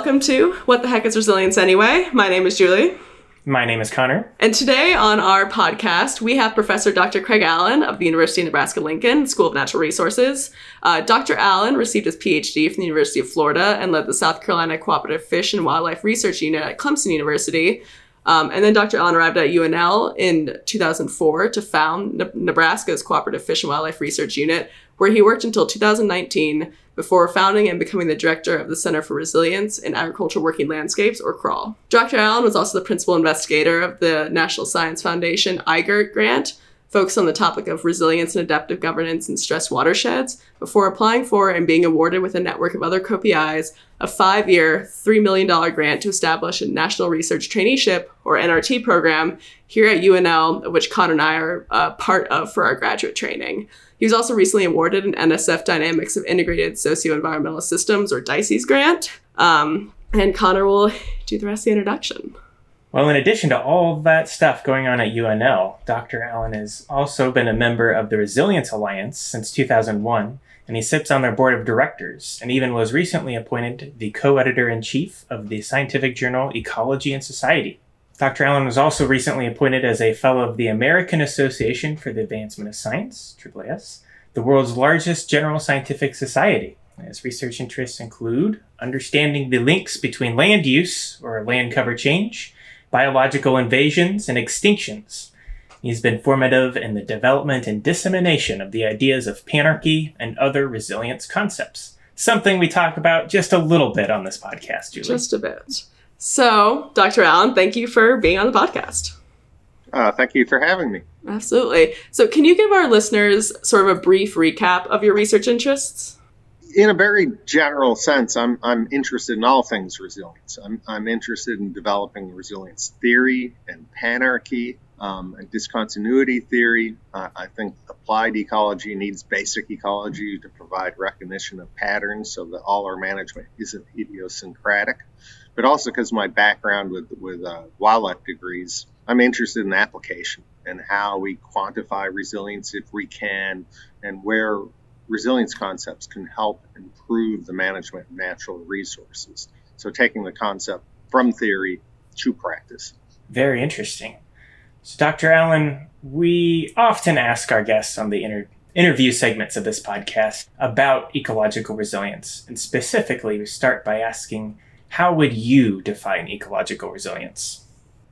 welcome to What the Heck is Resilience Anyway? My name is Julie. My name is Connor. And today on our podcast, we have Professor Dr. Craig Allen of the University of Nebraska Lincoln School of Natural Resources. Uh, Dr. Allen received his PhD from the University of Florida and led the South Carolina Cooperative Fish and Wildlife Research Unit at Clemson University. Um, and then Dr. Allen arrived at UNL in 2004 to found Ne- Nebraska's Cooperative Fish and Wildlife Research Unit, where he worked until 2019 before founding and becoming the director of the Center for Resilience in Agricultural Working Landscapes, or CRAWL. Dr. Allen was also the principal investigator of the National Science Foundation IGERT grant, focused on the topic of resilience and adaptive governance in stressed watersheds, before applying for and being awarded with a network of other co-PIs a five-year, $3 million grant to establish a National Research Traineeship, or NRT program, here at UNL, which Connor and I are uh, part of for our graduate training. He was also recently awarded an NSF Dynamics of Integrated Socio-Environmental Systems, or DISES grant. Um, and Connor will do the rest of the introduction. Well, in addition to all that stuff going on at UNL, Dr. Allen has also been a member of the Resilience Alliance since 2001, and he sits on their board of directors and even was recently appointed the co editor in chief of the scientific journal Ecology and Society. Dr. Allen was also recently appointed as a fellow of the American Association for the Advancement of Science, AAAS, the world's largest general scientific society. His research interests include understanding the links between land use or land cover change biological invasions, and extinctions. He's been formative in the development and dissemination of the ideas of panarchy and other resilience concepts. Something we talk about just a little bit on this podcast, Julie. Just a bit. So, Dr. Allen, thank you for being on the podcast. Uh, thank you for having me. Absolutely. So, can you give our listeners sort of a brief recap of your research interests? In a very general sense, I'm, I'm interested in all things resilience. I'm, I'm interested in developing resilience theory and panarchy um, and discontinuity theory. Uh, I think applied ecology needs basic ecology to provide recognition of patterns so that all our management isn't idiosyncratic. But also because my background with, with uh, wildlife degrees, I'm interested in application and how we quantify resilience if we can, and where resilience concepts can help improve the management of natural resources. So, taking the concept from theory to practice. Very interesting. So, Dr. Allen, we often ask our guests on the inter- interview segments of this podcast about ecological resilience. And specifically, we start by asking, how would you define ecological resilience?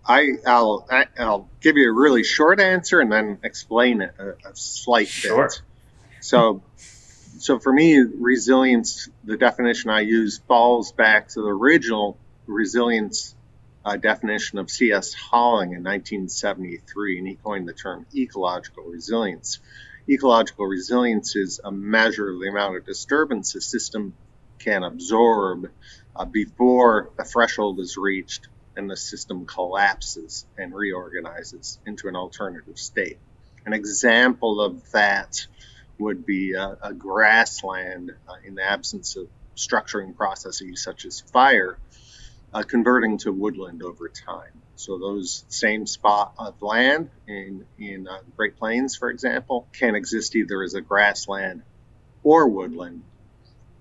I, will I'll give you a really short answer and then explain it a, a slight sure. bit. So, so for me, resilience, the definition I use falls back to the original resilience uh, definition of C.S. Holling in 1973, and he coined the term ecological resilience. Ecological resilience is a measure of the amount of disturbance a system can absorb uh, before a threshold is reached and the system collapses and reorganizes into an alternative state. An example of that would be a, a grassland uh, in the absence of structuring processes such as fire, uh, converting to woodland over time. So those same spot of land in in uh, Great Plains, for example, can exist either as a grassland or woodland,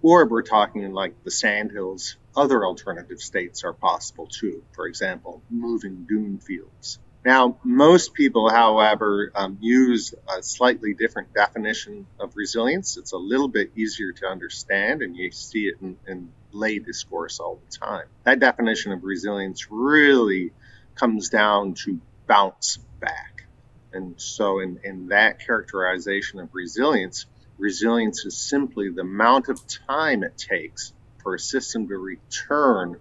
or if we're talking like the sandhills, other alternative states are possible too. For example, moving dune fields. Now, most people, however, um, use a slightly different definition of resilience. It's a little bit easier to understand, and you see it in, in lay discourse all the time. That definition of resilience really comes down to bounce back. And so, in, in that characterization of resilience, resilience is simply the amount of time it takes for a system to return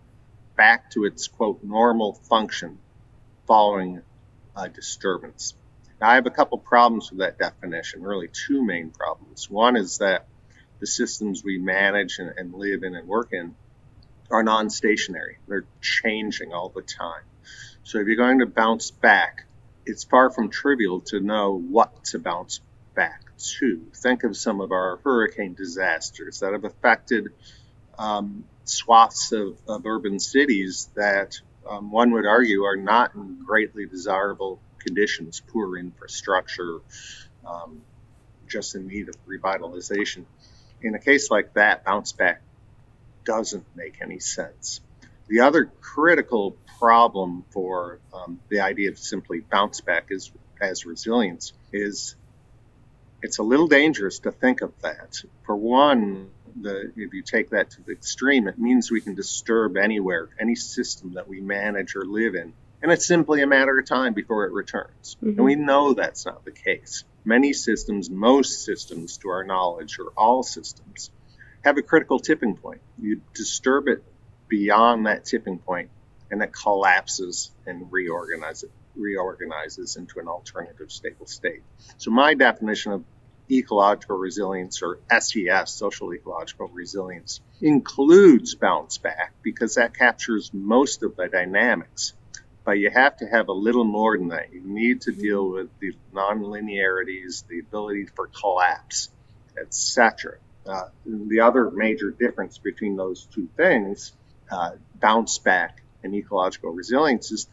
back to its quote normal function following uh, disturbance. Now, I have a couple problems with that definition, really two main problems. One is that the systems we manage and, and live in and work in are non stationary, they're changing all the time. So, if you're going to bounce back, it's far from trivial to know what to bounce back to. Think of some of our hurricane disasters that have affected um, swaths of, of urban cities that um, one would argue, are not in greatly desirable conditions, poor infrastructure, um, just in need of revitalization. In a case like that, bounce back doesn't make any sense. The other critical problem for um, the idea of simply bounce back is, as resilience is it's a little dangerous to think of that. For one, the, if you take that to the extreme, it means we can disturb anywhere, any system that we manage or live in. And it's simply a matter of time before it returns. Mm-hmm. And we know that's not the case. Many systems, most systems to our knowledge, or all systems, have a critical tipping point. You disturb it beyond that tipping point, and it collapses and reorganizes, reorganizes into an alternative stable state. So my definition of ecological resilience or SES, social ecological resilience, includes bounce back because that captures most of the dynamics. But you have to have a little more than that. You need to deal with the nonlinearities, the ability for collapse, etc. Uh, the other major difference between those two things, uh, bounce back and ecological resilience, is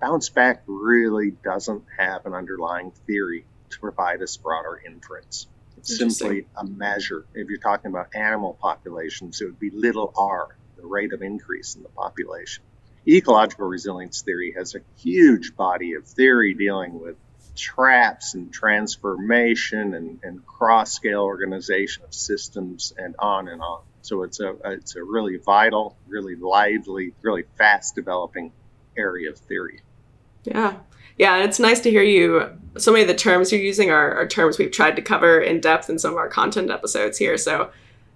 bounce back really doesn't have an underlying theory to provide us broader inference. It's simply a measure. If you're talking about animal populations, it would be little r, the rate of increase in the population. Ecological resilience theory has a huge body of theory dealing with traps and transformation and, and cross scale organization of systems and on and on. So it's a it's a really vital, really lively, really fast developing area of theory. Yeah. Yeah, it's nice to hear you. So many of the terms you're using are, are terms we've tried to cover in depth in some of our content episodes here. So,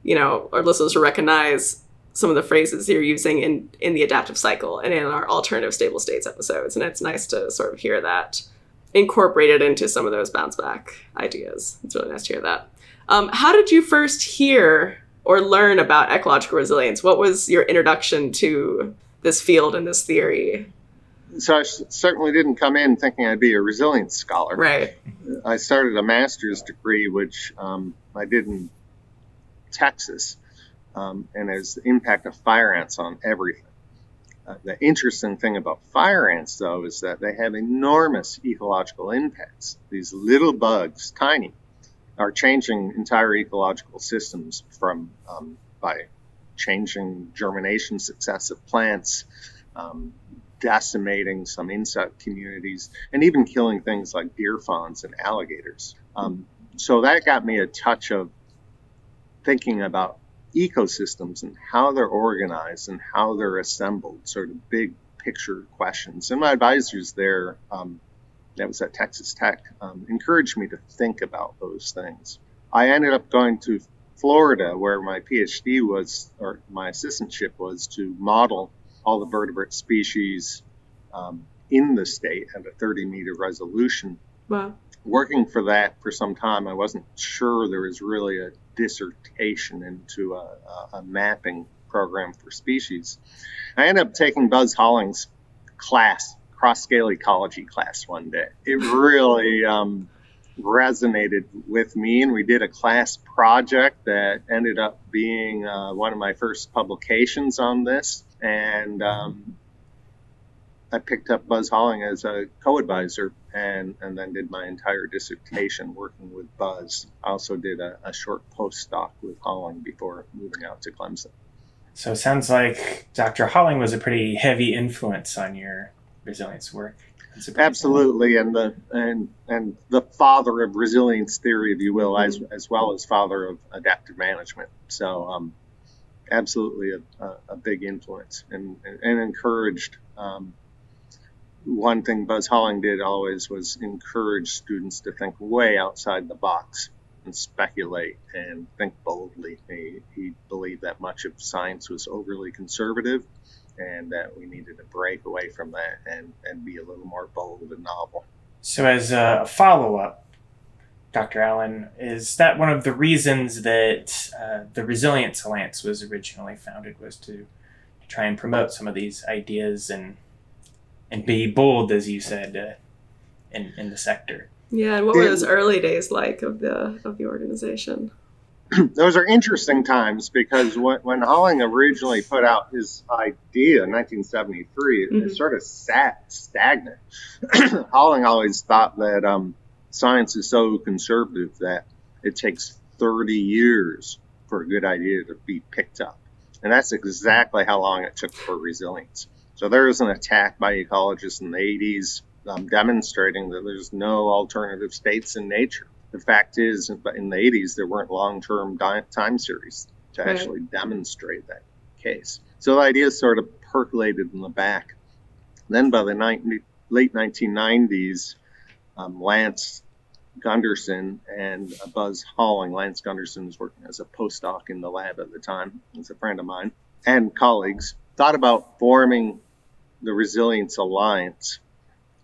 you know, our listeners will recognize some of the phrases you're using in in the adaptive cycle and in our alternative stable states episodes. And it's nice to sort of hear that incorporated into some of those bounce back ideas. It's really nice to hear that. Um, how did you first hear or learn about ecological resilience? What was your introduction to this field and this theory? So I certainly didn't come in thinking I'd be a resilience scholar. Right. I started a master's degree, which um, I did in Texas, um, and has the impact of fire ants on everything. Uh, the interesting thing about fire ants, though, is that they have enormous ecological impacts. These little bugs, tiny, are changing entire ecological systems from um, by changing germination success of plants, um, decimating some insect communities and even killing things like deer fawns and alligators. Um, so that got me a touch of thinking about ecosystems and how they're organized and how they're assembled, sort of big picture questions. And my advisors there, um, that was at Texas Tech, um, encouraged me to think about those things. I ended up going to Florida, where my PhD was, or my assistantship was, to model all the vertebrate species um, in the state at a 30 meter resolution. Wow. Working for that for some time, I wasn't sure there was really a dissertation into a, a, a mapping program for species. I ended up taking Buzz Holling's class, cross scale ecology class, one day. It really um, resonated with me, and we did a class project that ended up being uh, one of my first publications on this and um, I picked up Buzz Holling as a co-advisor, and and then did my entire dissertation working with Buzz. I also did a, a short postdoc with Holling before moving out to Clemson. So it sounds like Dr. Holling was a pretty heavy influence on your resilience work. Absolutely, and the and and the father of resilience theory, if you will, as as well as father of adaptive management. So um, absolutely a, a, a big influence and, and encouraged. Um, one thing Buzz Holling did always was encourage students to think way outside the box and speculate and think boldly. He, he believed that much of science was overly conservative and that we needed to break away from that and, and be a little more bold and novel. So, as a follow up, Dr. Allen, is that one of the reasons that uh, the Resilience Alliance was originally founded was to, to, try and promote some of these ideas and and be bold, as you said, uh, in in the sector. Yeah, and what were those early days like of the of the organization? those are interesting times because when, when Holling originally put out his idea in 1973, mm-hmm. it sort of sat stagnant. Holling always thought that um, science is so conservative that it takes 30 years for a good idea to be picked up. And that's exactly how long it took for resilience. So there was an attack by ecologists in the 80s um, demonstrating that there's no alternative states in nature. The fact is, in the 80s, there weren't long term time series to right. actually demonstrate that case. So the idea sort of percolated in the back. Then by the ni- late 1990s, um, Lance Gunderson and Buzz Holling. Lance Gunderson was working as a postdoc in the lab at the time. He's a friend of mine and colleagues. Thought about forming the Resilience Alliance,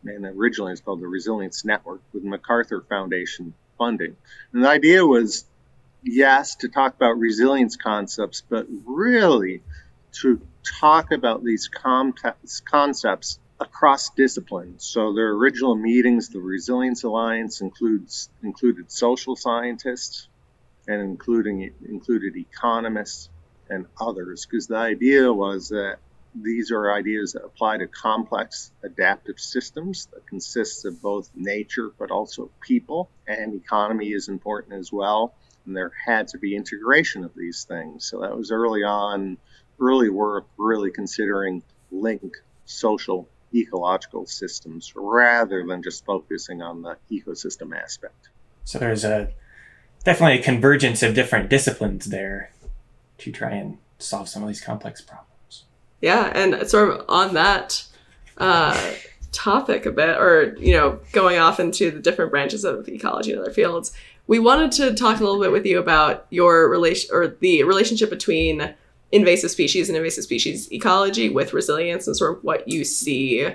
and originally it's called the Resilience Network with MacArthur Foundation funding. And the idea was, yes, to talk about resilience concepts, but really to talk about these complex concepts across disciplines. So their original meetings, the Resilience Alliance includes included social scientists and including included economists and others, because the idea was that these are ideas that apply to complex adaptive systems that consists of both nature but also people. And economy is important as well. And there had to be integration of these things. So that was early on early work really considering link social ecological systems rather than just focusing on the ecosystem aspect. So there's a definitely a convergence of different disciplines there to try and solve some of these complex problems. Yeah, and sort of on that uh, topic a bit, or you know, going off into the different branches of ecology and other fields, we wanted to talk a little bit with you about your relation or the relationship between invasive species and invasive species ecology with resilience and sort of what you see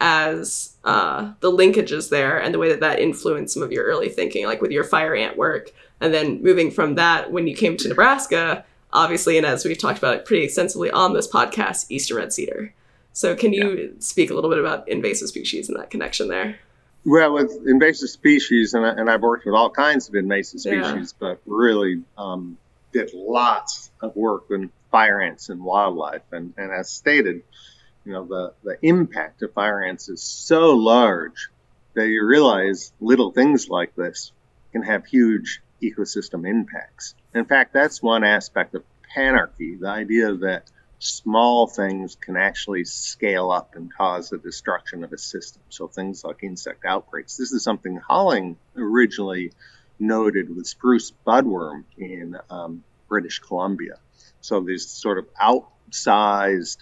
as uh, the linkages there and the way that that influenced some of your early thinking, like with your fire ant work. And then moving from that, when you came to Nebraska, obviously, and as we've talked about it pretty extensively on this podcast, eastern red cedar. So, can you yeah. speak a little bit about invasive species and that connection there? Well, with invasive species, and, I, and I've worked with all kinds of invasive species, yeah. but really um, did lots of work in fire ants and wildlife. And, and as stated, you know, the, the impact of fire ants is so large that you realize little things like this can have huge ecosystem impacts. In fact, that's one aspect of panarchy, the idea that small things can actually scale up and cause the destruction of a system. So things like insect outbreaks. This is something Holling originally noted with spruce budworm in um, British Columbia. So this sort of outsized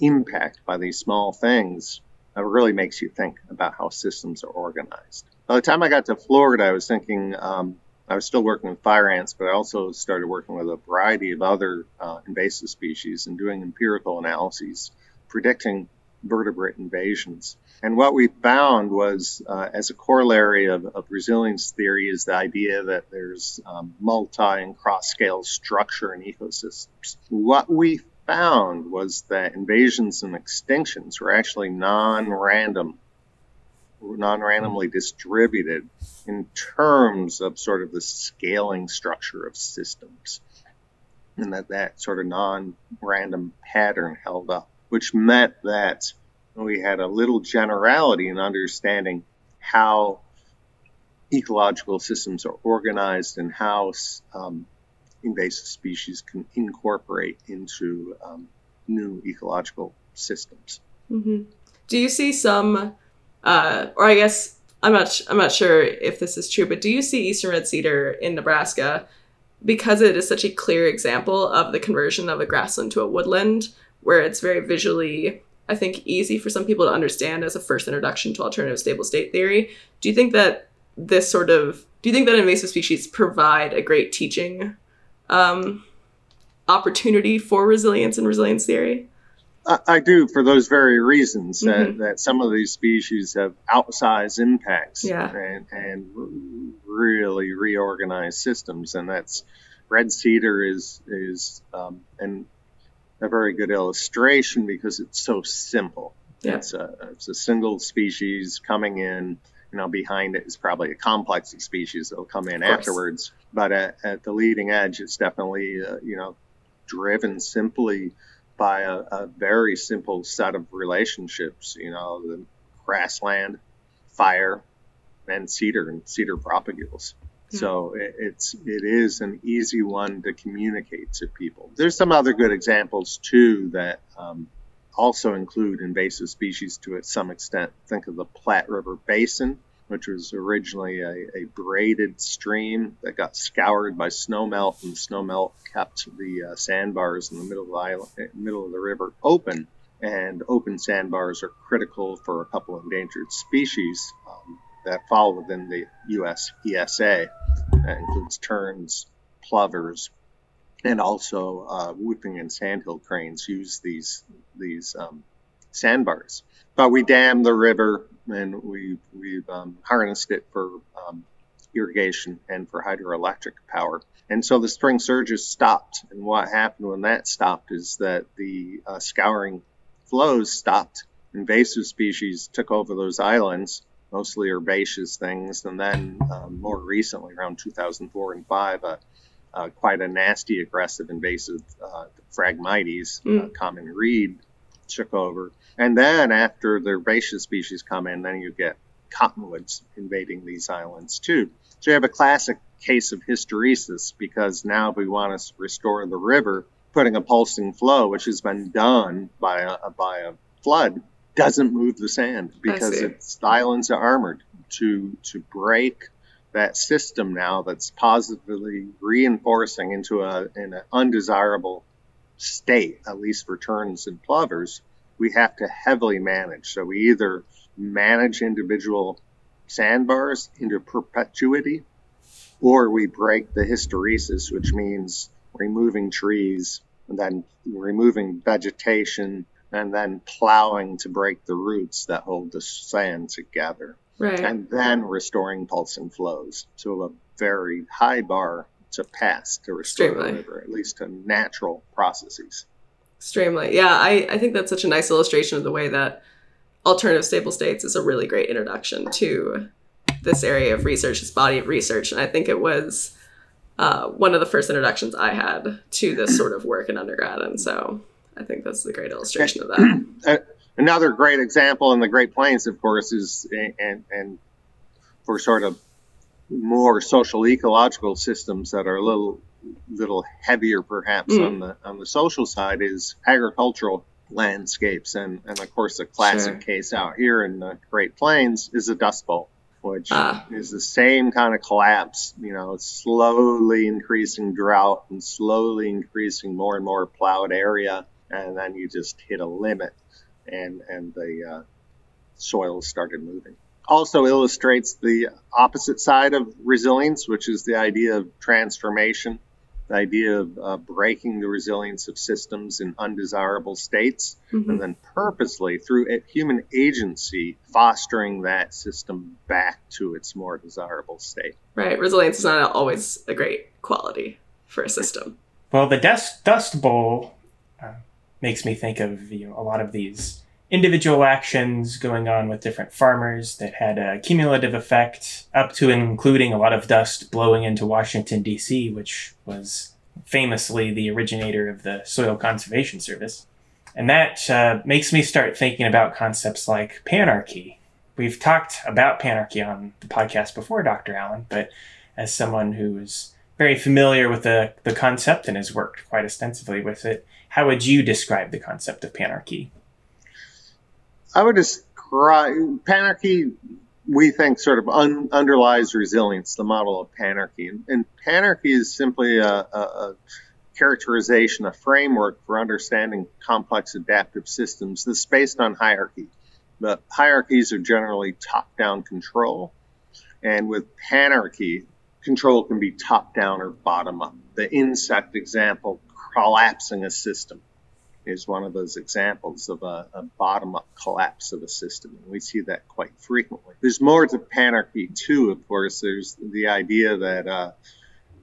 impact by these small things uh, really makes you think about how systems are organized. By the time I got to Florida, I was thinking um, I was still working with fire ants, but I also started working with a variety of other uh, invasive species and doing empirical analyses predicting vertebrate invasions. And what we found was, uh, as a corollary of, of, resilience theory, is the idea that there's um, multi and cross scale structure in ecosystems. What we found was that invasions and extinctions were actually non random, non randomly distributed in terms of sort of the scaling structure of systems. And that that sort of non random pattern held up, which meant that we had a little generality in understanding how ecological systems are organized and how um, invasive species can incorporate into um, new ecological systems. Mm-hmm. Do you see some, uh, or I guess I'm not, I'm not sure if this is true, but do you see eastern red cedar in Nebraska because it is such a clear example of the conversion of a grassland to a woodland, where it's very visually I think, easy for some people to understand as a first introduction to alternative stable state theory. Do you think that this sort of do you think that invasive species provide a great teaching um, opportunity for resilience and resilience theory? I, I do for those very reasons mm-hmm. that, that some of these species have outsized impacts yeah. and, and really reorganized systems, and that's red cedar is is um, and a very good illustration because it's so simple. Yeah. It's a it's a single species coming in. You know, behind it is probably a complex of species that will come in afterwards. But at, at, the leading edge, it's definitely uh, you know driven simply by a, a, very simple set of relationships. You know, the grassland, fire, and cedar and cedar propagules. So it, it's it is an easy one to communicate to people. There's some other good examples too that um, also include invasive species to some extent. Think of the Platte River Basin, which was originally a, a braided stream that got scoured by snowmelt, and snowmelt kept the uh, sandbars in the middle of the island, middle of the river open. And open sandbars are critical for a couple endangered species that fall within the U.S. ESA. That includes terns, plovers, and also uh, whooping and sandhill cranes use these these um, sandbars. But we dam the river and we we've um, harnessed it for um, irrigation and for hydroelectric power. And so the spring surges stopped. And what happened when that stopped is that the uh, scouring flows stopped. Invasive species took over those islands, mostly herbaceous things. And then um, more recently, around 2004 and 5, uh, uh, quite a nasty, aggressive, invasive uh, Phragmites, mm. common reed, took over. And then after the herbaceous species come in, then you get cottonwoods invading these islands too. So you have a classic case of hysteresis because now we want to restore the river, putting a pulsing flow, which has been done by a, by a flood, doesn't move the sand because it's, the islands are armored to to break that system now that's positively reinforcing into a, an undesirable state, at least for terns and plovers, we have to heavily manage. So we either manage individual sandbars into perpetuity, or we break the hysteresis, which means removing trees and then removing vegetation and then plowing to break the roots that hold the sand together. Right. And then restoring pulsing flows. So a very high bar to pass to restore Extremely. the river, at least to natural processes. Extremely. Yeah, I, I think that's such a nice illustration of the way that alternative stable states is a really great introduction to this area of research, this body of research. And I think it was uh, one of the first introductions I had to this sort of work in undergrad. And so I think that's a great illustration of that. Another great example in the Great Plains, of course, is and and for sort of more social ecological systems that are a little little heavier perhaps mm. on the on the social side is agricultural landscapes and and of course a classic sure. case out here in the Great Plains is the Dust Bowl which ah. is the same kind of collapse you know slowly increasing drought and slowly increasing more and more plowed area and then you just hit a limit and and the uh, soil started moving. Also illustrates the opposite side of resilience, which is the idea of transformation, the idea of uh, breaking the resilience of systems in undesirable states, mm-hmm. and then purposely through human agency fostering that system back to its more desirable state. Right. Resilience is not always a great quality for a system. Well, the dust dust bowl uh, makes me think of you know, a lot of these individual actions going on with different farmers that had a cumulative effect, up to and including a lot of dust blowing into Washington, D.C., which was famously the originator of the Soil Conservation Service. And that uh, makes me start thinking about concepts like panarchy. We've talked about panarchy on the podcast before, Dr. Allen, but as someone who's very familiar with the, the concept and has worked quite extensively with it, how would you describe the concept of panarchy? I would describe panarchy. We think sort of un, underlies resilience, the model of panarchy, and, and panarchy is simply a, a, a characterization, a framework for understanding complex adaptive systems that's based on hierarchy. But hierarchies are generally top-down control, and with panarchy, control can be top-down or bottom-up. The insect example, collapsing a system is one of those examples of a, a bottom up collapse of a system. And we see that quite frequently. There's more to panarchy, too, of course. There's the idea that uh,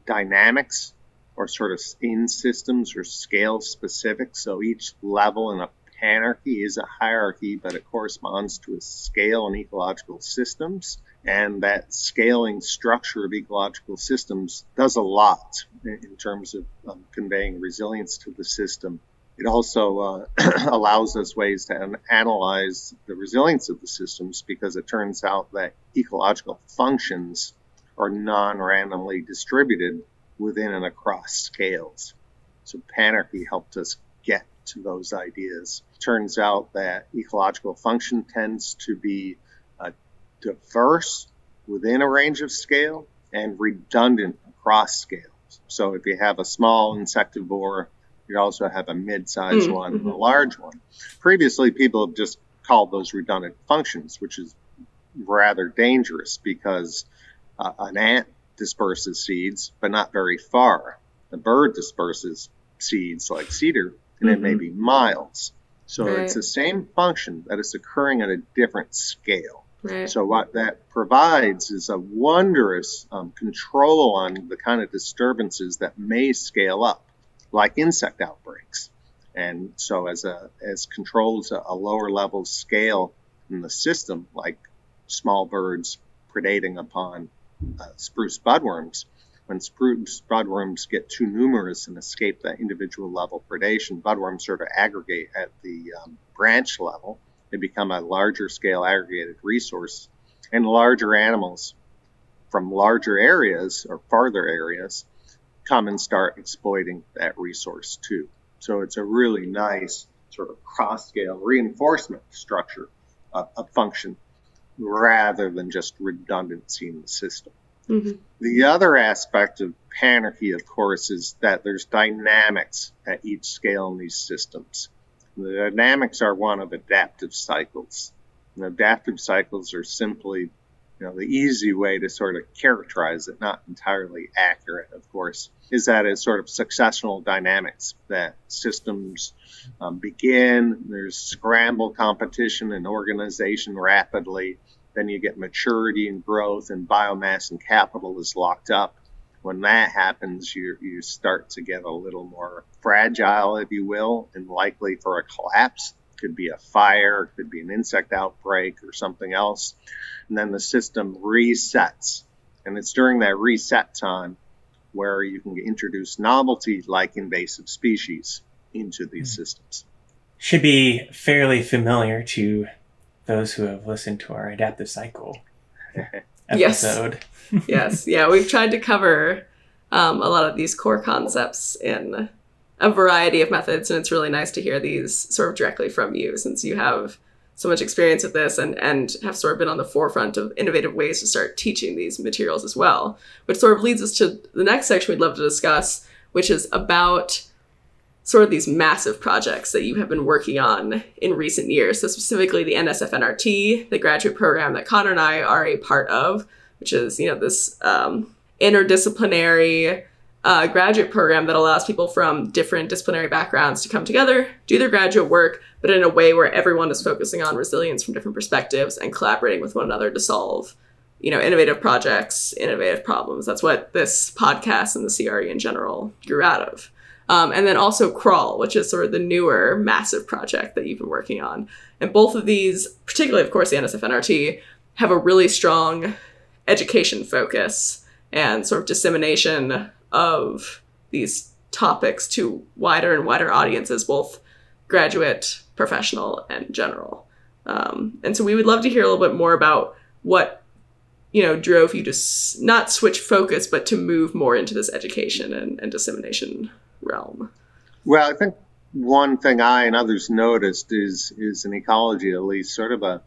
dynamics are sort of in systems or scale specific. So each level in a panarchy is a hierarchy, but it corresponds to a scale in ecological systems. And that scaling structure of ecological systems does a lot in terms of um, conveying resilience to the system it also uh, allows us ways to an- analyze the resilience of the systems because it turns out that ecological functions are non-randomly distributed within and across scales. So Panarchy helped us get to those ideas. Turns out that ecological function tends to be diverse within a range of scale and redundant across scales. So if you have a small insectivore, you also have a mid-sized mm-hmm. one and a large one. Previously, people have just called those redundant functions, which is rather dangerous because uh, an ant disperses seeds, but not very far. A bird disperses seeds like cedar, and mm-hmm. it may mm-hmm. be miles. So right. it's the same function that is occurring at a different scale. Right. So what that provides is a wondrous um, control on the kind of disturbances that may scale up, like insect outbreaks. And so as a as controls a, a lower level scale in the system, like small birds predating upon uh, spruce budworms, when spruce budworms get too numerous and escape that individual level predation, budworms sort of aggregate at the um, branch level. They become a larger scale aggregated resource, and larger animals from larger areas or farther areas come and start exploiting that resource too. So it's a really nice sort of cross scale reinforcement structure of, of function rather than just redundancy in the system. Mm-hmm. The other aspect of panarchy, of course, is that there's dynamics at each scale in these systems. The dynamics are one of adaptive cycles. And adaptive cycles are simply, you know, the easy way to sort of characterize it, not entirely accurate, of course, is that it's sort of successional dynamics that systems um, begin, there's scramble competition and organization rapidly, then you get maturity and growth, and biomass and capital is locked up. When that happens, you, you start to get a little more fragile, if you will, and likely for a collapse. Could be a fire, could be an insect outbreak or something else. And then the system resets. And it's during that reset time where you can introduce novelty like invasive species into these mm-hmm. systems. Should be fairly familiar to those who have listened to our adaptive cycle episode. Yes. yes. Yeah, we've tried to cover um, a lot of these core concepts in a variety of methods, and it's really nice to hear these sort of directly from you since you have so much experience with this and, and have sort of been on the forefront of innovative ways to start teaching these materials as well. Which sort of leads us to the next section we'd love to discuss, which is about sort of these massive projects that you have been working on in recent years. So specifically the NSF-NRT, the graduate program that Connor and I are a part of, which is, you know, this um, interdisciplinary uh, graduate program that allows people from different disciplinary backgrounds to come together, do their graduate work, but in a way where everyone is focusing on resilience from different perspectives and collaborating with one another to solve, you know, innovative projects, innovative problems. That's what this podcast and the CRE in general grew out of. Um, and then also Crawl, which is sort of the newer massive project that you've been working on. And both of these, particularly, of course, the NSF NRT, have a really strong education focus and sort of dissemination of these topics to wider and wider audiences, both graduate, professional, and general. Um, and so we would love to hear a little bit more about what you know drove you to s- not switch focus, but to move more into this education and, and dissemination realm? Well, I think one thing I and others noticed is is in ecology at least sort of a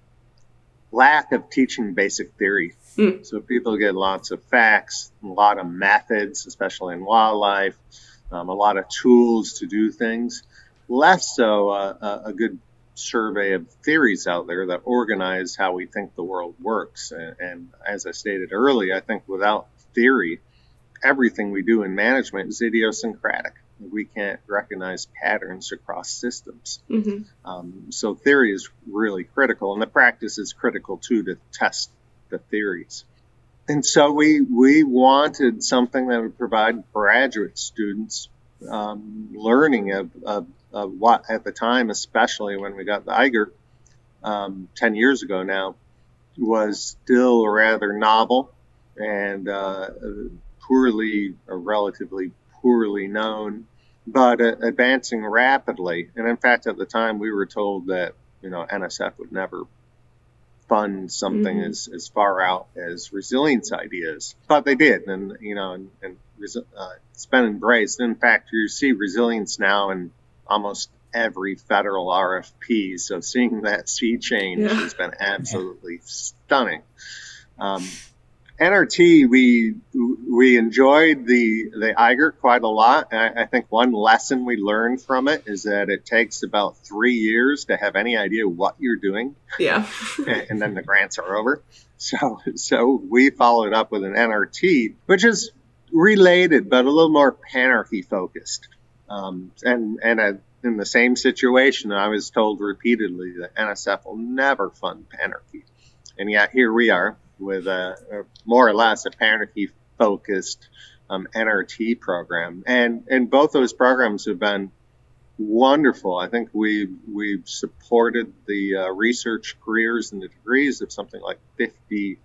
lack of teaching basic theory. Mm. So people get lots of facts, a lot of methods, especially in wildlife, um, a lot of tools to do things. Less so uh, a good survey of theories out there that organize how we think the world works. And, and as I stated earlier, I think without theory, everything we do in management is idiosyncratic we can't recognize patterns across systems. Mm-hmm. Um, so theory is really critical, and the practice is critical too to test the theories. And so we we wanted something that would provide graduate students um, learning of, of, of, what at the time, especially when we got the IGERT um, 10 years ago now, was still rather novel and uh, poorly or relatively poorly known, but uh, advancing rapidly. And in fact, at the time, we were told that you know NSF would never fund something Mhm. as, as far out as resilience ideas. But they did, and you know, and, and uh, it's been embraced. In fact, you see resilience now in almost every federal RFP. So seeing that sea change Yeah. has been absolutely stunning. Um, NRT, we we enjoyed the the IGERT quite a lot. I, I think one lesson we learned from it is that it takes about three years to have any idea what you're doing, Yeah. and, and then the grants are over. So so we followed up with an NRT, which is related but a little more panarchy focused. Um, and and a, in the same situation, I was told repeatedly that NSF will never fund panarchy, and yet here we are with a, a more or less a panarchy focused um, NRT program, and and both those programs have been wonderful. I think we we've supported the uh, research careers and the degrees of something like 50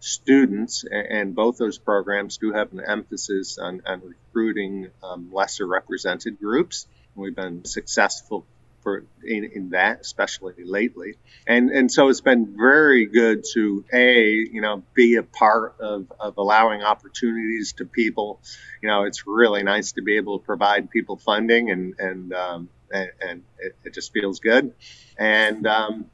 students, a- and both those programs do have an emphasis on, on recruiting um, lesser represented groups. We've been successful for in, in that, especially lately, and and so it's been very good to a you know be a part of, of allowing opportunities to people. You know, it's really nice to be able to provide people funding, and and um, and, and it, it just feels good, and um,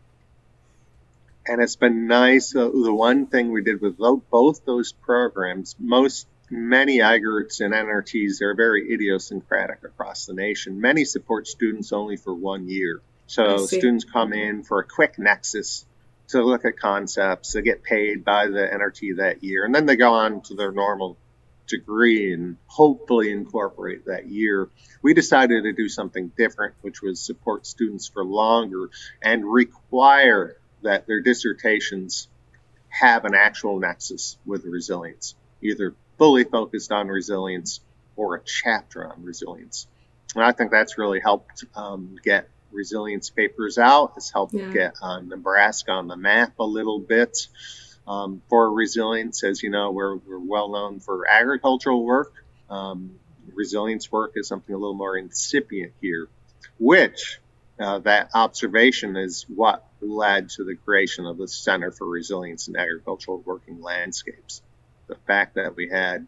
and it's been nice. The one thing we did with both those programs, most many IGERTs and NRTs are very idiosyncratic across the nation. Many support students only for one year. So students come in for a quick nexus to look at concepts. They get paid by the NRT that year, and then they go on to their normal degree and hopefully incorporate that year. We decided to do something different, which was support students for longer and require that their dissertations have an actual nexus with resilience, either fully focused on resilience or a chapter on resilience. And I think that's really helped um, get resilience papers out. It's helped Yeah. get uh, Nebraska on the map a little bit um, for resilience. As you know, we're, we're well known for agricultural work. Um, resilience work is something a little more incipient here, which uh, that observation is what led to the creation of the Center for Resilience in Agricultural Working Landscapes. The fact that we had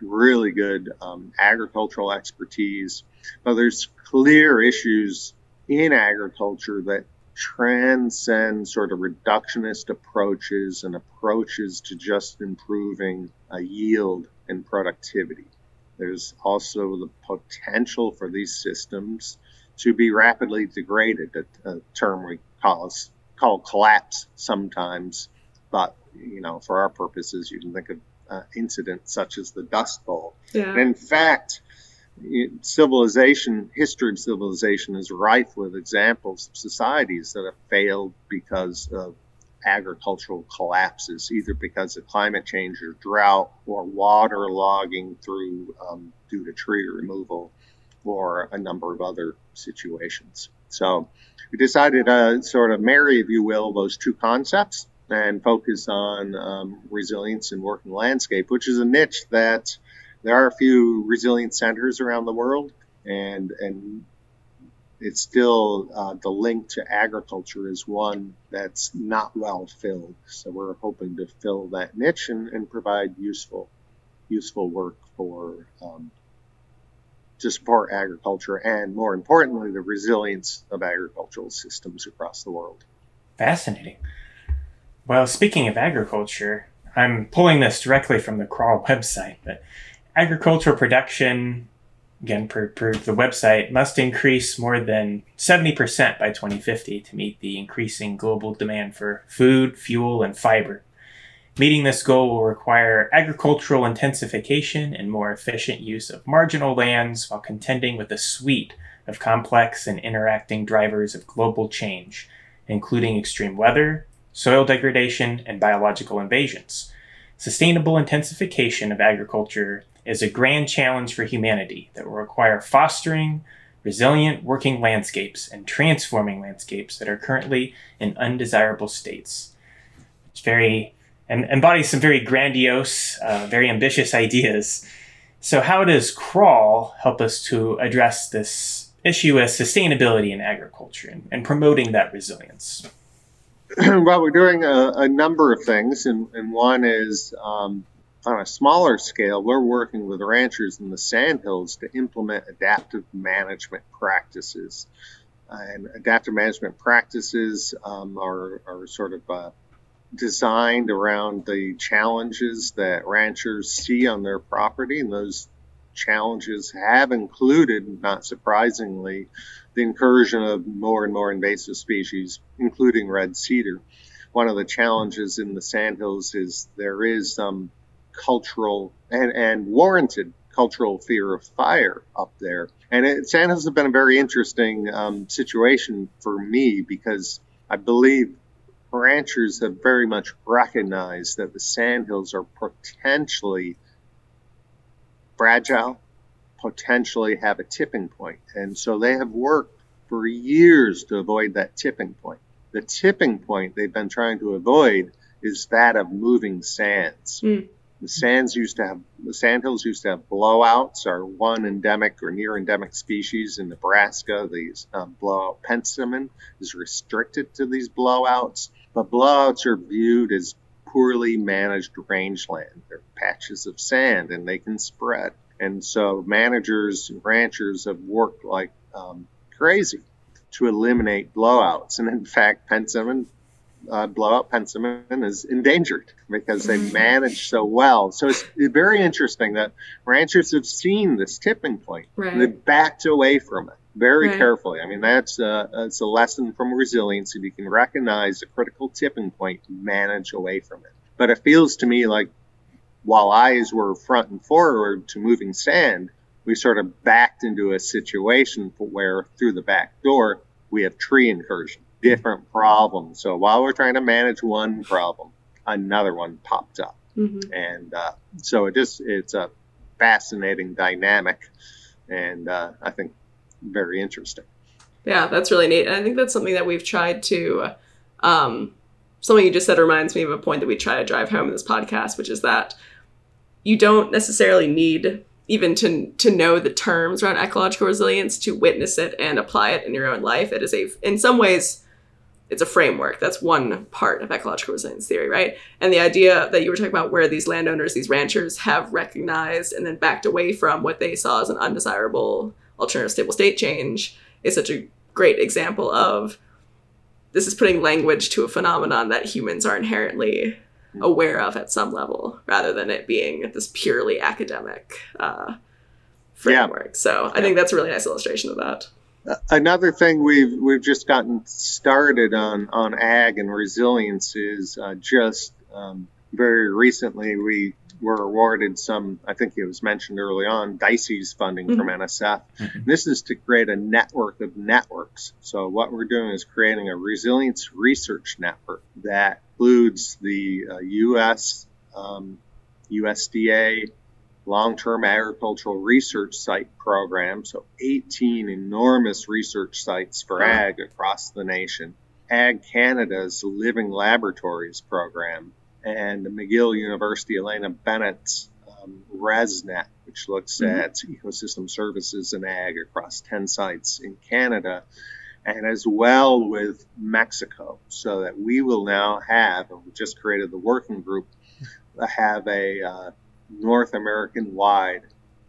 really good um, agricultural expertise, but there's clear issues in agriculture that transcend sort of reductionist approaches and approaches to just improving a yield and productivity. There's also the potential for these systems to be rapidly degraded, a, a term we call, call collapse sometimes, but you know, for our purposes, you can think of uh, incidents such as the Dust Bowl. Yeah. And in fact, civilization, history of civilization is rife with examples of societies that have failed because of agricultural collapses, either because of climate change or drought, or water logging through um, due to tree removal, or a number of other situations. So we decided to sort of marry, if you will, those two concepts and focus on um, resilience in working landscape, which is a niche that there are a few resilient centers around the world, and and it's still uh, the link to agriculture is one that's not well filled. So we're hoping to fill that niche and, and provide useful useful work for um, to support agriculture and more importantly the resilience of agricultural systems across the world. Fascinating. Well, speaking of agriculture, I'm pulling this directly from the Crawl website, but agricultural production, again, per, per the website, must increase more than 70% by 2050 to meet the increasing global demand for food, fuel, and fiber. Meeting this goal will require agricultural intensification and more efficient use of marginal lands while contending with a suite of complex and interacting drivers of global change, including extreme weather, soil degradation, and biological invasions. Sustainable intensification of agriculture is a grand challenge for humanity that will require fostering resilient working landscapes and transforming landscapes that are currently in undesirable states. It's very and embodies some very grandiose, uh, very ambitious ideas. So, how does Crawl help us to address this issue as sustainability in agriculture and, and promoting that resilience? well, we're doing a, a, number of things, and, and one is um, on a smaller scale, we're working with ranchers in the sandhills to implement adaptive management practices. And adaptive management practices um, are, are, sort of uh, designed around the challenges that ranchers see on their property, and those challenges have included, not surprisingly, the incursion of more and more invasive species, including red cedar. One of the challenges in the sandhills is there is some cultural and, and warranted cultural fear of fire up there. And it, sandhills have been a very interesting um, situation for me because I believe ranchers have very much recognized that the sandhills are potentially fragile, potentially have a tipping point. And so they have worked for years to avoid that tipping point. The tipping point they've been trying to avoid is that of moving sands. Mm. The sands used to have the sandhills used to have blowouts. Our one endemic or near endemic species in Nebraska, the um, blowout penstemon, is restricted to these blowouts. But blowouts are viewed as poorly managed rangeland. They're patches of sand and they can spread. And so managers and ranchers have worked like um, crazy to eliminate blowouts. And in fact, penstemon, uh, blowout penstemon is endangered because they mm-hmm. manage so well. So it's very interesting that ranchers have seen this tipping point. Right. They've backed away from it very right. carefully. I mean, that's a, that's a lesson from resilience. If you can recognize a critical tipping point, manage away from it. But it feels to me like while eyes were front and forward to moving sand, we sort of backed into a situation where through the back door we have tree incursion, different problems. So while we're trying to manage one problem, another one popped up, mm-hmm. and uh, so it just it's a fascinating dynamic, and uh, I think very interesting. Yeah, that's really neat. And I think that's something that we've tried to. Um, something you just said reminds me of a point that we try to drive home in this podcast, which is that you don't necessarily need even to to know the terms around ecological resilience to witness it and apply it in your own life. It is a in some ways it's a framework. That's one part of ecological resilience theory, right? And the idea that you were talking about where these landowners, these ranchers have recognized and then backed away from what they saw as an undesirable alternative stable state change is such a great example of this is putting language to a phenomenon that humans are inherently aware of at some level rather than it being this purely academic uh, framework. Yeah. So I yeah. think that's a really nice illustration of that. Another thing we've we've just gotten started on on ag and resilience is uh, just um, very recently we were awarded some, I think it was mentioned early on, DISES funding mm-hmm. from NSF. Mm-hmm. This is to create a network of networks. So what we're doing is creating a resilience research network that includes the uh, U.S., um, USDA, long-term agricultural research site program. So 18 enormous research sites for ag across the nation. Ag Canada's Living Laboratories program and McGill University Elena Bennett's um, ResNet, which looks mm-hmm. at ecosystem services and ag across 10 sites in Canada, and as well with Mexico, so that we will now have, and we just created the working group, have a uh, North American wide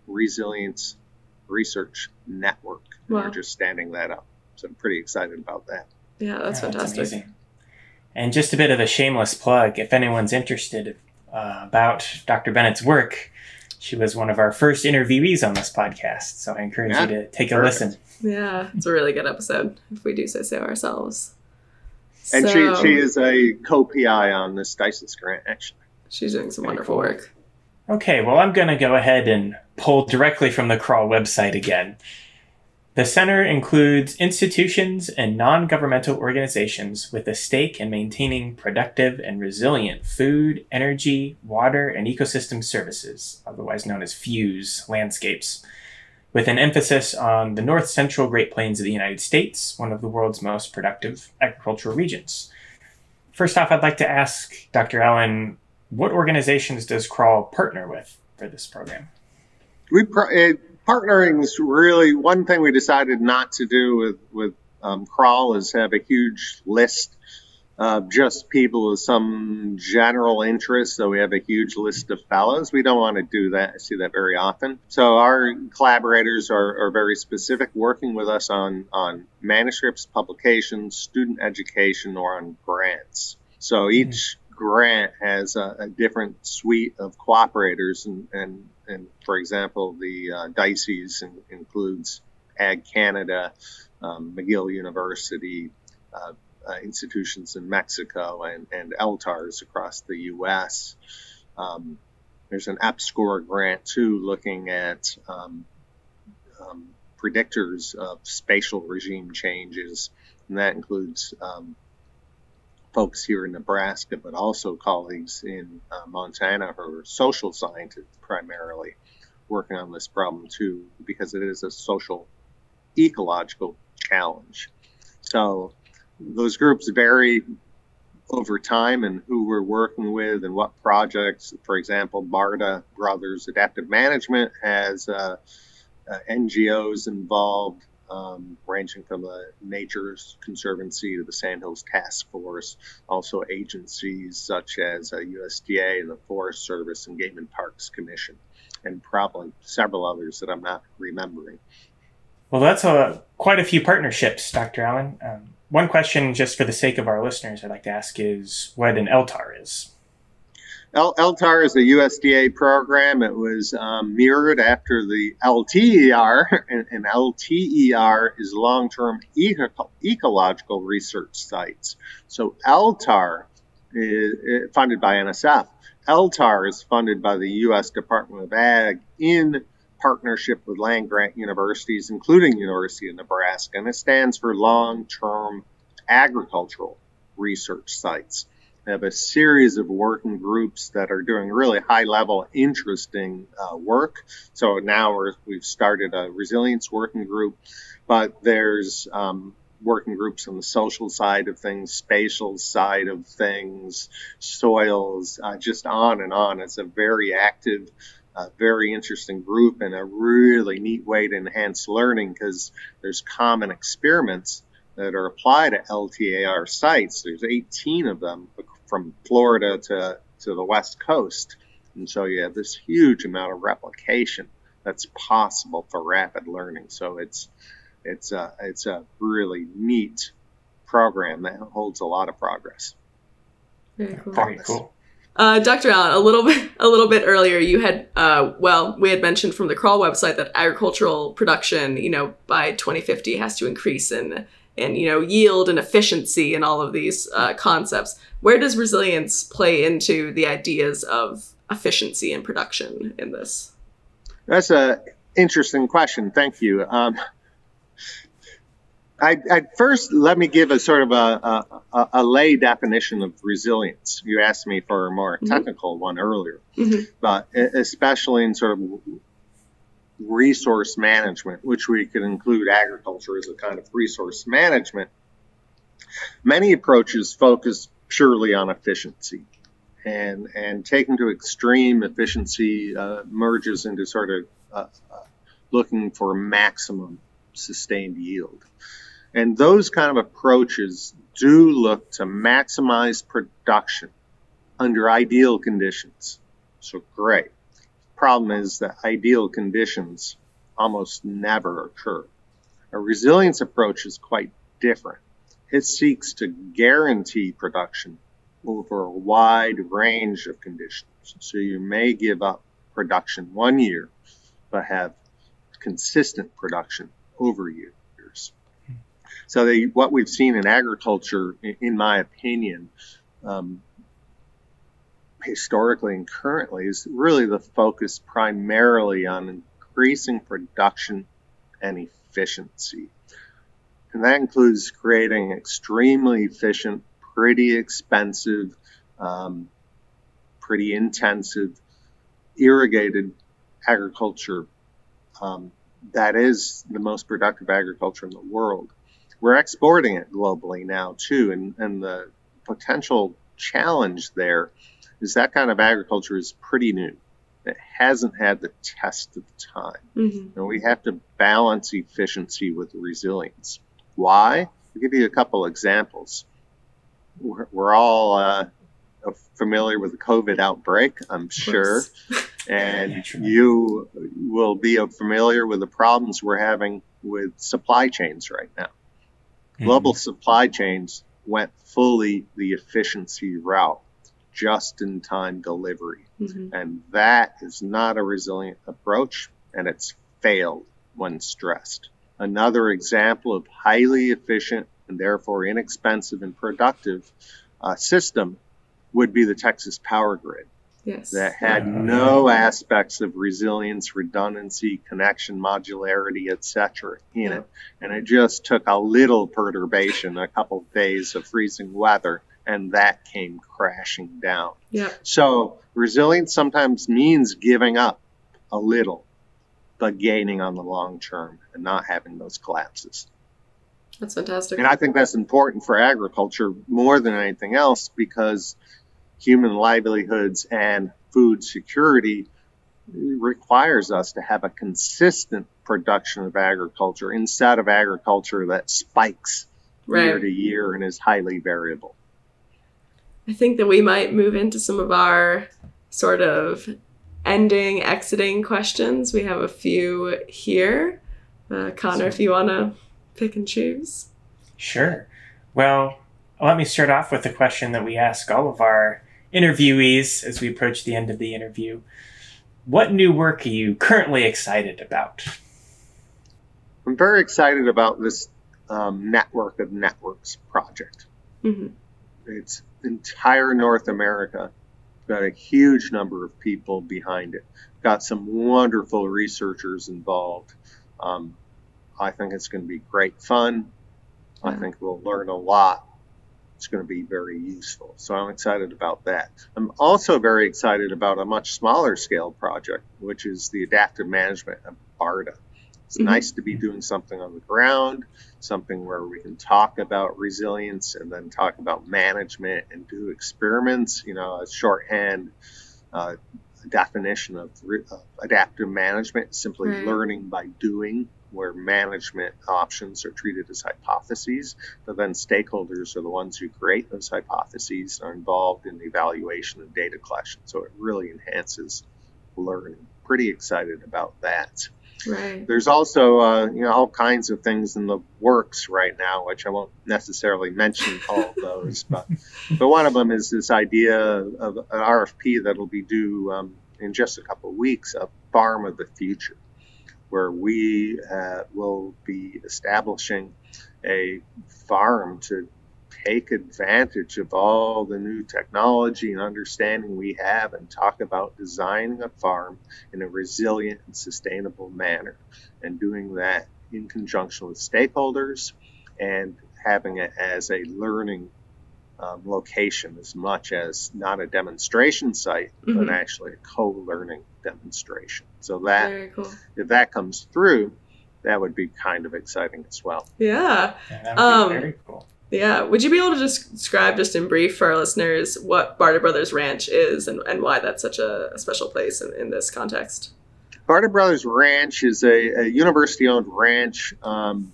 resilience research network. Wow. We're just standing that up. So I'm pretty excited about that. Yeah, that's yeah, fantastic. That's and just a bit of a shameless plug if anyone's interested uh, about Dr. Bennett's work, she was one of our first interviewees on this podcast. So I encourage yeah, you to take perfect. a listen. Yeah, it's a really good episode, if we do say so ourselves. And so, she, she is a co PI on this DISES grant, actually. She's doing some Very wonderful cool. work. Okay, well, I'm going to go ahead and pull directly from the CRAWL website again. The center includes institutions and non governmental organizations with a stake in maintaining productive and resilient food, energy, water, and ecosystem services, otherwise known as FUSE landscapes, with an emphasis on the north central Great Plains of the United States, one of the world's most productive agricultural regions. First off, I'd like to ask Dr. Allen what organizations does CRAWL partner with for this program? We pro- partnering is really one thing we decided not to do with with um, CRAWL is have a huge list of just people with some general interest. So we have a huge list of fellows. We don't want to do that, see that very often. So our collaborators are, are very specific, working with us on, on manuscripts, publications, student education, or on grants. So each grant has a, a different suite of cooperators, and, and, and for example, the uh, DISES in, includes Ag Canada, um, McGill University, uh, uh, institutions in Mexico and, and LTARS across the U.S. Um, there's an EPSCoR grant too, looking at um, um, predictors of spatial regime changes, and that includes um, folks here in Nebraska, but also colleagues in uh, Montana who are social scientists primarily working on this problem too, because it is a social ecological challenge. So those groups vary over time and who we're working with and what projects. For example, Barta Brothers Adaptive Management has uh, uh, NGOs involved, um, ranging from the Nature's Conservancy to the Sandhills Task Force, also agencies such as uh, USDA and the Forest Service and Game and Parks Commission, and probably several others that I'm not remembering. Well, that's a, quite a few partnerships, Dr. Allen. Um, one question, just for the sake of our listeners, I'd like to ask is what an LTAR is. LTAR is a USDA program. It was um, mirrored after the LTER, and, and LTER is long term eco- ecological research sites. So LTAR is, is funded by NSF. LTAR is funded by the U.S. Department of Ag in partnership with land grant universities, including University of Nebraska, and it stands for long-term agricultural research sites. Have a series of working groups that are doing really high-level, interesting uh, work. So now we have started a resilience working group, but there's um, working groups on the social side of things, spatial side of things, soils, uh, just on and on. It's a very active a very interesting group and a really neat way to enhance learning because there's common experiments that are applied at LTAR sites. There's 18 of them from Florida to, to the West Coast. And so you have this huge amount of replication that's possible for rapid learning. So it's it's a, it's a really neat program that holds a lot of progress. Very cool. Very cool. Uh, Dr. Allen, a little bit, a little bit earlier, you had, uh, well, we had mentioned from the CRAWL website that agricultural production, you know, by 2050 has to increase in, in you know, yield and efficiency and all of these uh, concepts. Where does resilience play into the ideas of efficiency and production in this? That's a interesting question. Thank you. Um, I, I, first let me give a sort of a, a, a, lay definition of resilience. You asked me for a more mm-hmm. technical mm-hmm. one earlier, mm-hmm. but especially in sort of resource management, which we could include agriculture as a kind of resource management. Many approaches focus purely on efficiency, and and taken to extreme, efficiency uh, merges into sort of uh, uh, looking for maximum sustained yield. And those kind of approaches do look to maximize production under ideal conditions. So great. Problem is that ideal conditions almost never occur. A resilience approach is quite different. It seeks to guarantee production over a wide range of conditions. So you may give up production one year, but have consistent production over years. So they, what we've seen in agriculture, in my opinion, um, historically and currently, is really the focus primarily on increasing production and efficiency. And that includes creating extremely efficient, pretty expensive, um, pretty intensive, irrigated agriculture um, that is the most productive agriculture in the world we're exporting it globally now too, and, and the potential challenge there is that kind of agriculture is pretty new. It hasn't had the test of time. Mm-hmm. And we have to balance efficiency with resilience. Why? I'll give you a couple examples. we're, we're all uh, familiar with the COVID outbreak, I'm sure, and Yeah, sure. you will be familiar with the problems we're having with supply chains right now. Mhm. Global supply chains went fully the efficiency route, just in time delivery. Mhm. And that is not a resilient approach, and it's failed when stressed. Another example of highly efficient and therefore inexpensive and productive uh, system would be the Texas power grid Yes. that had Yeah. no aspects of resilience, redundancy, connection, modularity, etc. in Yeah. it. And it just took a little perturbation, a couple days of freezing weather, and that came crashing down. Yeah. So resilience sometimes means giving up a little, but gaining on the long term and not having those collapses. That's fantastic. And I think that's important for agriculture more than anything else because human livelihoods and food security requires us to have a consistent production of agriculture instead of agriculture that spikes year to year and is highly variable. I think that we might move into some of our sort of ending, exiting questions. We have a few here. Uh, Connor, if you want to pick and choose. Sure. Well, let me start off with a question that we ask all of our interviewees as we approach the end of the interview. What new work are you currently excited about? I'm very excited about this um, network of networks project. hmm It's entire North America. Got a huge number of people behind it. Got some wonderful researchers involved. Um, I think it's going to be great fun. I think we'll learn a lot. It's going to be very useful. So I'm excited about that. I'm also very excited about a much smaller scale project, which is the adaptive management of Barta. It's Mhm. nice to be doing something on the ground, something where we can talk about resilience and then talk about management and do experiments. You know, a shorthand uh, definition of, re- of adaptive management simply Right. learning by doing, where management options are treated as hypotheses, but then stakeholders are the ones who create those hypotheses and are involved in the evaluation and data collection. So it really enhances learning. Pretty excited about that. There's also uh, you know all kinds of things in the works right now, which I won't necessarily mention all of those, but but one of them is this idea of an RFP that'll be due um, in just a couple of weeks, a farm of the future, where we uh, will be establishing a farm to take advantage of all the new technology and understanding we have and talk about designing a farm in a resilient and sustainable manner and doing that in conjunction with stakeholders and having it as a learning um, location as much as not a demonstration site Mhm. but actually a co-learning demonstration so that cool. if that comes through that would be kind of exciting as well Yeah. Yeah, that would Um, be very cool. Yeah. Would you be able to just describe, just in brief for our listeners, what Barta Brothers Ranch is and, and why that's such a, special place in, in this context? Barta Brothers Ranch is a, a university owned ranch. Um,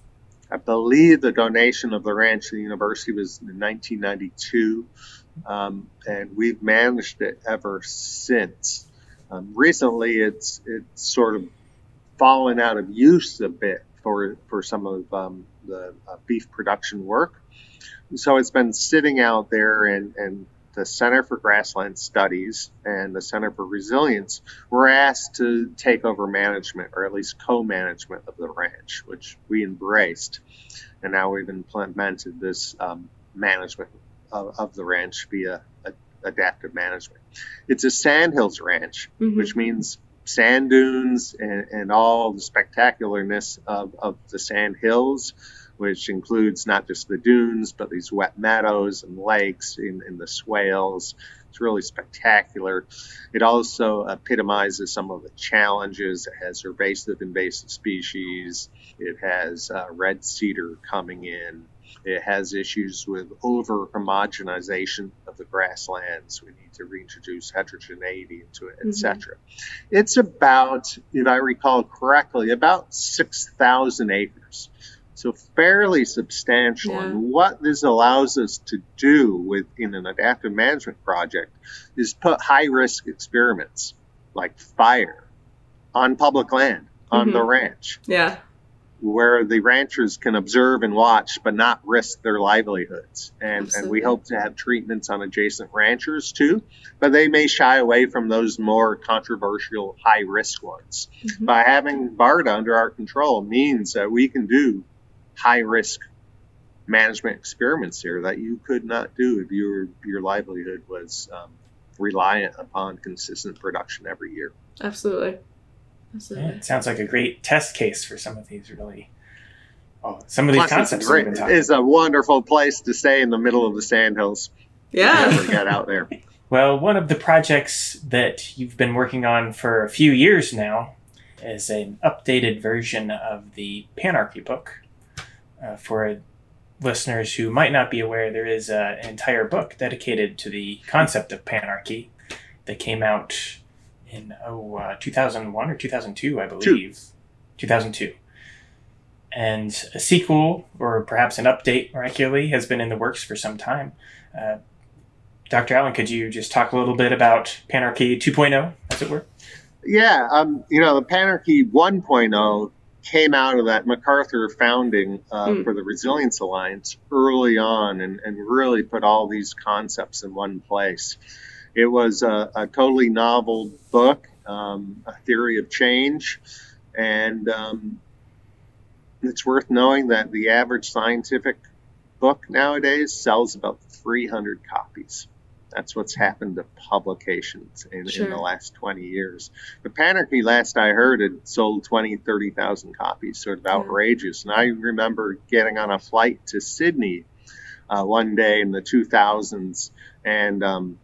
I believe the donation of the ranch to the university was in 1992, um, and we've managed it ever since. Um, recently, it's it's sort of fallen out of use a bit for for some of um, the uh, beef production work. So it's been sitting out there, and, and the Center for Grassland Studies and the Center for Resilience were asked to take over management, or at least co-management of the ranch, which we embraced, and now we've implemented this um, management of, of the ranch via a, adaptive management. It's a sandhills ranch, Mhm. which means sand dunes and, and all the spectacularness of, of the sand hills, which includes not just the dunes, but these wet meadows and lakes in, in the swales. It's really spectacular. It also epitomizes some of the challenges. It has invasive invasive species. It has uh, red cedar coming in. It has issues with over homogenization of the grasslands. We need to reintroduce heterogeneity into it, etc. It's about, if I recall correctly, about 6,000 acres So fairly substantial. Yeah. And what this allows us to do within an adaptive management project is put high risk experiments like fire on public land on the Mhm. ranch Yeah. where the ranchers can observe and watch but not risk their livelihoods. And, and we hope to have treatments on adjacent ranchers too, but they may shy away from those more controversial high risk ones. Mhm. By having Barta under our control means that we can do high risk management experiments here that you could not do if your, your livelihood was um, reliant upon consistent production every year. Absolutely. Yeah, Absolutely. it sounds like a great test case for some of these really. Oh, some of these Plus, concepts a great, been it's a wonderful place to stay in the middle of the sandhills. Yeah. Never get out there. Well, one of the projects that you've been working on for a few years now is an updated version of the Panarchy book. Uh, for listeners who might not be aware, there is uh, an entire book dedicated to the concept of Panarchy that came out in oh, uh, 2001 or 2002, I believe. 2002. And a sequel, or perhaps an update, miraculously, has been in the works for some time. Uh, Dr. Allen, could you just talk a little bit about Panarchy 2.0, as it were? Yeah, um, you know, the Panarchy 1.0 came out of that MacArthur founding uh, Mm. for the Resilience Alliance early on and, and really put all these concepts in one place. It was a, a totally novel book, um, a theory of change, and um, it's worth knowing that the average scientific book nowadays sells about 300 copies. That's what's happened to publications in, in the last 20 years. The Panarchy, last I heard, had sold 20, 30,000 copies, sort of outrageous. And I remember getting on a flight to Sydney uh, one day in the 2000s and um,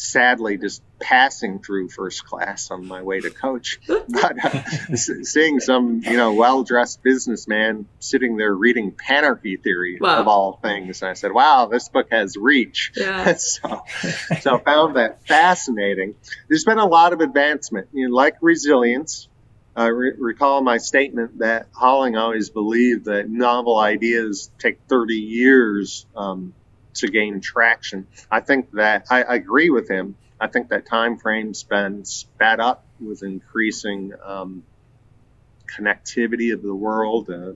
sadly just passing through first class on my way to coach. But uh, seeing some, you know, well-dressed businessman sitting there reading Panarchy theory Wow. of all things, and I said, "Wow, this book has reach." Yeah. so, so found that fascinating. There's been a lot of advancement, you know, like resilience. I re- recall my statement that Holling always believed that novel ideas take 30 years um, to gain traction. I think that I, I agree with him. I think that time frame's been sped up with increasing um, connectivity of the world uh,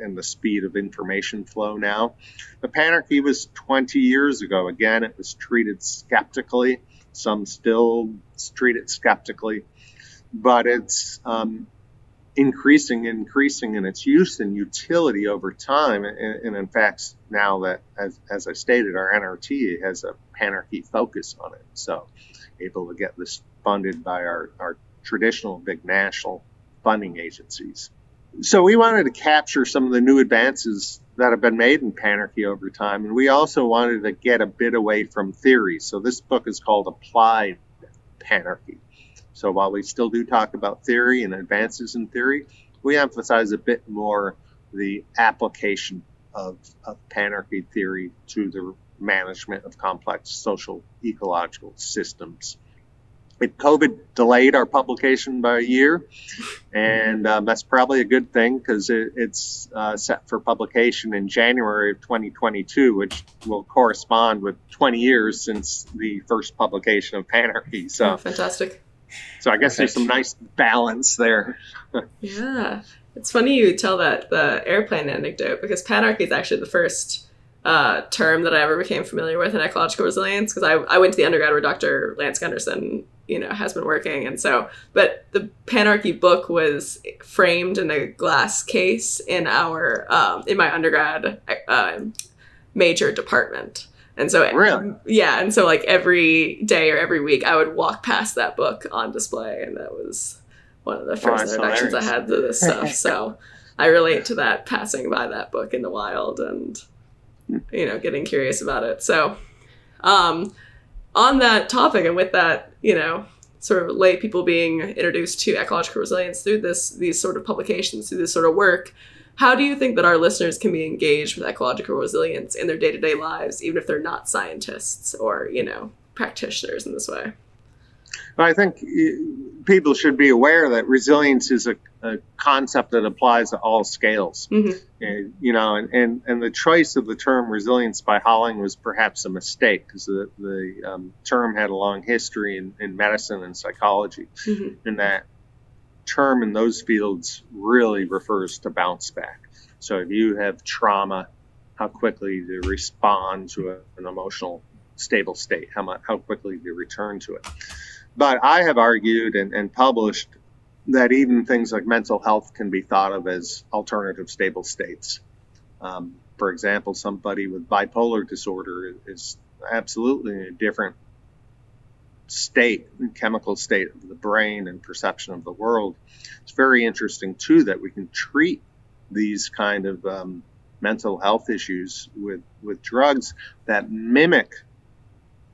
and the speed of information flow now. The Panarchy was 20 years ago. Again, it was treated skeptically. Some still treat it skeptically, but it's um, increasing, increasing in its use and utility over time. And, and in fact, now that, as, as I stated, our NRT has a Panarchy focus on it. So, able to get this funded by our, our traditional big national funding agencies. So, we wanted to capture some of the new advances that have been made in Panarchy over time. And we also wanted to get a bit away from theory. So, this book is called Applied Panarchy. So while we still do talk about theory and advances in theory, we emphasize a bit more the application of, of panarchy theory to the management of complex social ecological systems. COVID delayed our publication by a year, and um, that's probably a good thing because it, it's uh, set for publication in January of 2022, which will correspond with 20 years since the first publication of Panarchy. So, Oh, fantastic. So I guess there's some nice balance there. Yeah. It's funny you tell that the airplane anecdote because panarchy is actually the first uh, term that I ever became familiar with in ecological resilience because I, I went to the undergrad where Dr. Lance Gunderson, you know, has been working. And so, but the panarchy book was framed in a glass case in our, um, in my undergrad uh, major department. And so, Really? yeah. And so, like, every day or every week, I would walk past that book on display. And that was one of the first that's introductions I had to this stuff. So I relate to that passing by that book in the wild and you know getting curious about it. So um, on that topic and with that, you know, sort of lay people being introduced to ecological resilience through this these sort of publications, through this sort of work. How do you think that our listeners can be engaged with ecological resilience in their day-to-day lives, even if they're not scientists or, you know, practitioners in this way? But I think people should be aware that resilience is a, a concept that applies to all scales. Mhm. And, you know, and, and, and the choice of the term resilience by Holling was perhaps a mistake because the, the um, term had a long history in, in medicine and psychology. Mhm. And that term in those fields really refers to bounce back. So if you have trauma, how quickly do you respond to a, an emotional stable state? How much, how quickly do you return to it? But I have argued and, and published that even things like mental health can be thought of as alternative stable states. Um, for example, somebody with bipolar disorder is absolutely in a different state, and chemical state of the brain and perception of the world. It's very interesting too that we can treat these kind of um, mental health issues with with drugs that mimic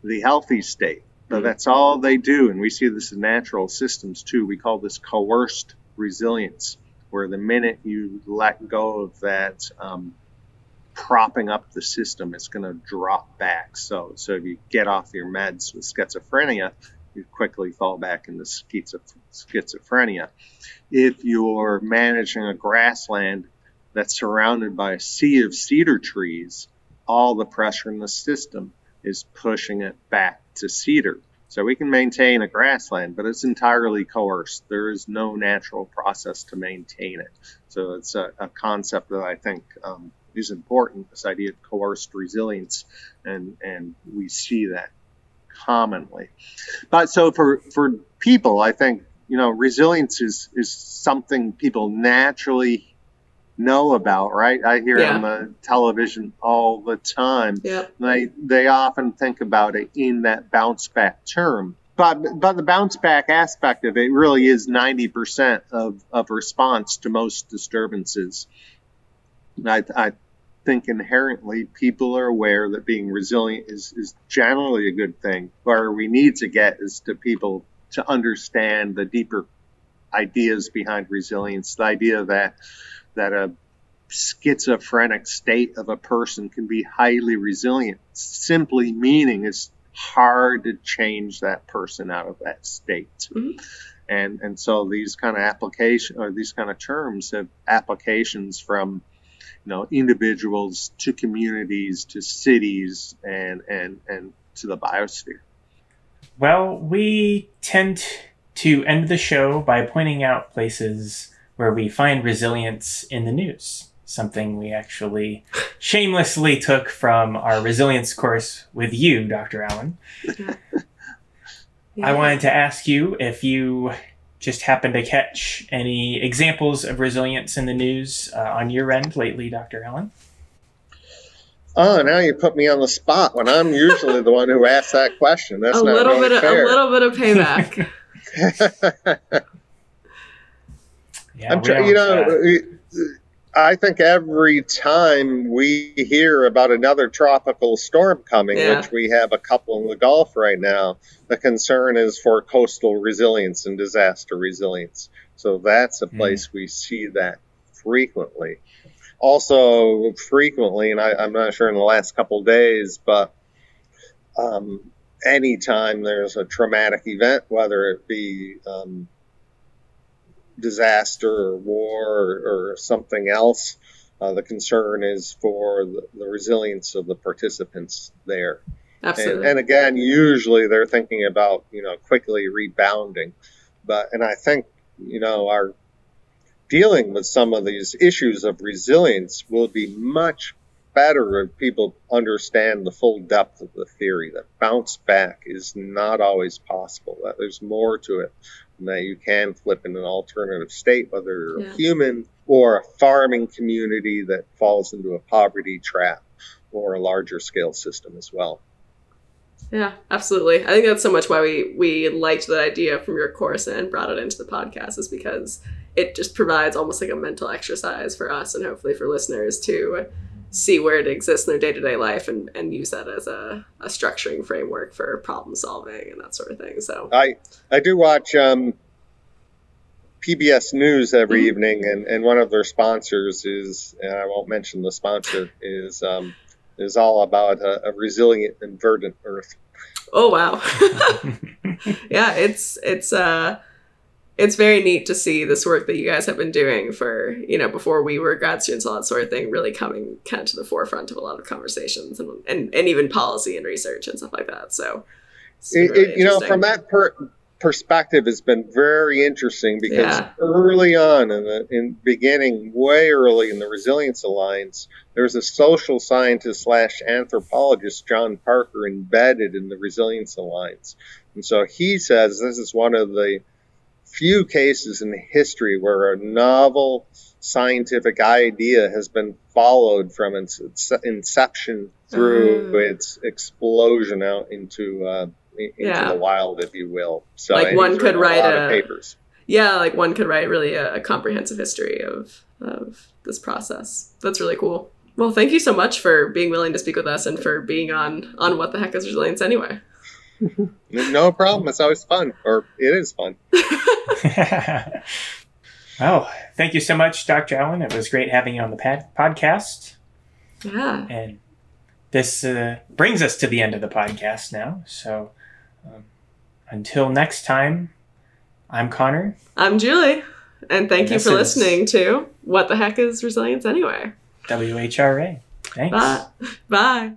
the healthy state. So Mhm. that's all they do, and we see this in natural systems too. We call this coerced resilience, where the minute you let go of that um, propping up the system, it's going to drop back. So, so if you get off your meds with schizophrenia, you quickly fall back into schizo- schizophrenia. If you're managing a grassland that's surrounded by a sea of cedar trees, all the pressure in the system is pushing it back to cedar. So we can maintain a grassland, but it's entirely coerced. There is no natural process to maintain it. So it's a, a concept that I think um, is important. This idea of coerced resilience, and and we see that commonly. But so for for people, I think you know resilience is is something people naturally know about, right? I hear it Yeah. on the television all the time. Yep. They they often think about it in that bounce back term. But but the bounce back aspect of it really is 90% of, of response to most disturbances. I, I think inherently people are aware that being resilient is, is generally a good thing. Where we need to get is to people to understand the deeper ideas behind resilience, the idea that that a schizophrenic state of a person can be highly resilient, simply meaning it's hard to change that person out of that state. Mhm. And and so these kind of application or these kind of terms have applications from you know individuals to communities to cities and and and to the biosphere. Well, we tend to end the show by pointing out places where we find resilience in the news. Something we actually shamelessly took from our resilience course with you, Dr. Allen. I wanted to ask you if you just happen to catch any examples of resilience in the news uh, on your end lately, Dr. Allen. Oh, now you put me on the spot when I'm usually the one who asks that question. That's a not little really bit of, fair. a little bit of payback. Yeah, I'm we you know, uh, I think every time we hear about another tropical storm coming, Yeah. which we have a couple in the Gulf right now, the concern is for coastal resilience and disaster resilience. So that's a Mm. place we see that frequently. Also, frequently, and I, I'm not sure in the last couple days, but um, anytime there's a traumatic event, whether it be um, disaster or war or, or something else, uh, the concern is for the, the resilience of the participants there. And, Absolutely. and again, usually they're thinking about you know quickly rebounding, but and I think you know our dealing with some of these issues of resilience will be much better if people understand the full depth of the theory that bounce back is not always possible that there's more to it and that you can flip in an alternative state whether you're Yeah. a human or a farming community that falls into a poverty trap or a larger scale system as well Yeah, absolutely. I think that's so much why we we liked that idea from your course and brought it into the podcast is because it just provides almost like a mental exercise for us and hopefully for listeners to see where it exists in their day-to-day life and, and use that as a, a structuring framework for problem solving and that sort of thing. So I I do watch um, PBS News every Mhm. evening, and, and one of their sponsors is, and I won't mention the sponsor, is um, is all about a, a resilient and verdant Earth. oh wow. yeah, it's it's uh it's very neat to see this work that you guys have been doing for you know before we were grad students all that sort of thing really coming kind of to the forefront of a lot of conversations and and, and even policy and research and stuff like that. So it, really it, you know from that per- perspective has been very interesting because yeah. early on in the in beginning way early in the resilience alliance there's a social scientist slash anthropologist john parker embedded in the resilience alliance. And so he says this is one of the few cases in history where a novel scientific idea has been followed from its, inception through mm. its explosion out into uh, into yeah. the wild, if you will. So like one could write a, a papers. Yeah, like one could write really a, a comprehensive history of of this process. That's really cool. Well, thank you so much for being willing to speak with us and for being on on what the heck is resilience anyway. No problem. It's always fun, or it is fun. well, thank you so much, Dr. Allen. It was great having you on the pad- podcast. Yeah. And this uh, brings us to the end of the podcast now. So um, until next time, I'm Connor. I'm Julie. And thank and you for listening to What the Heck is Resilience Anyway? WHRA. Thanks. Bye. Bye.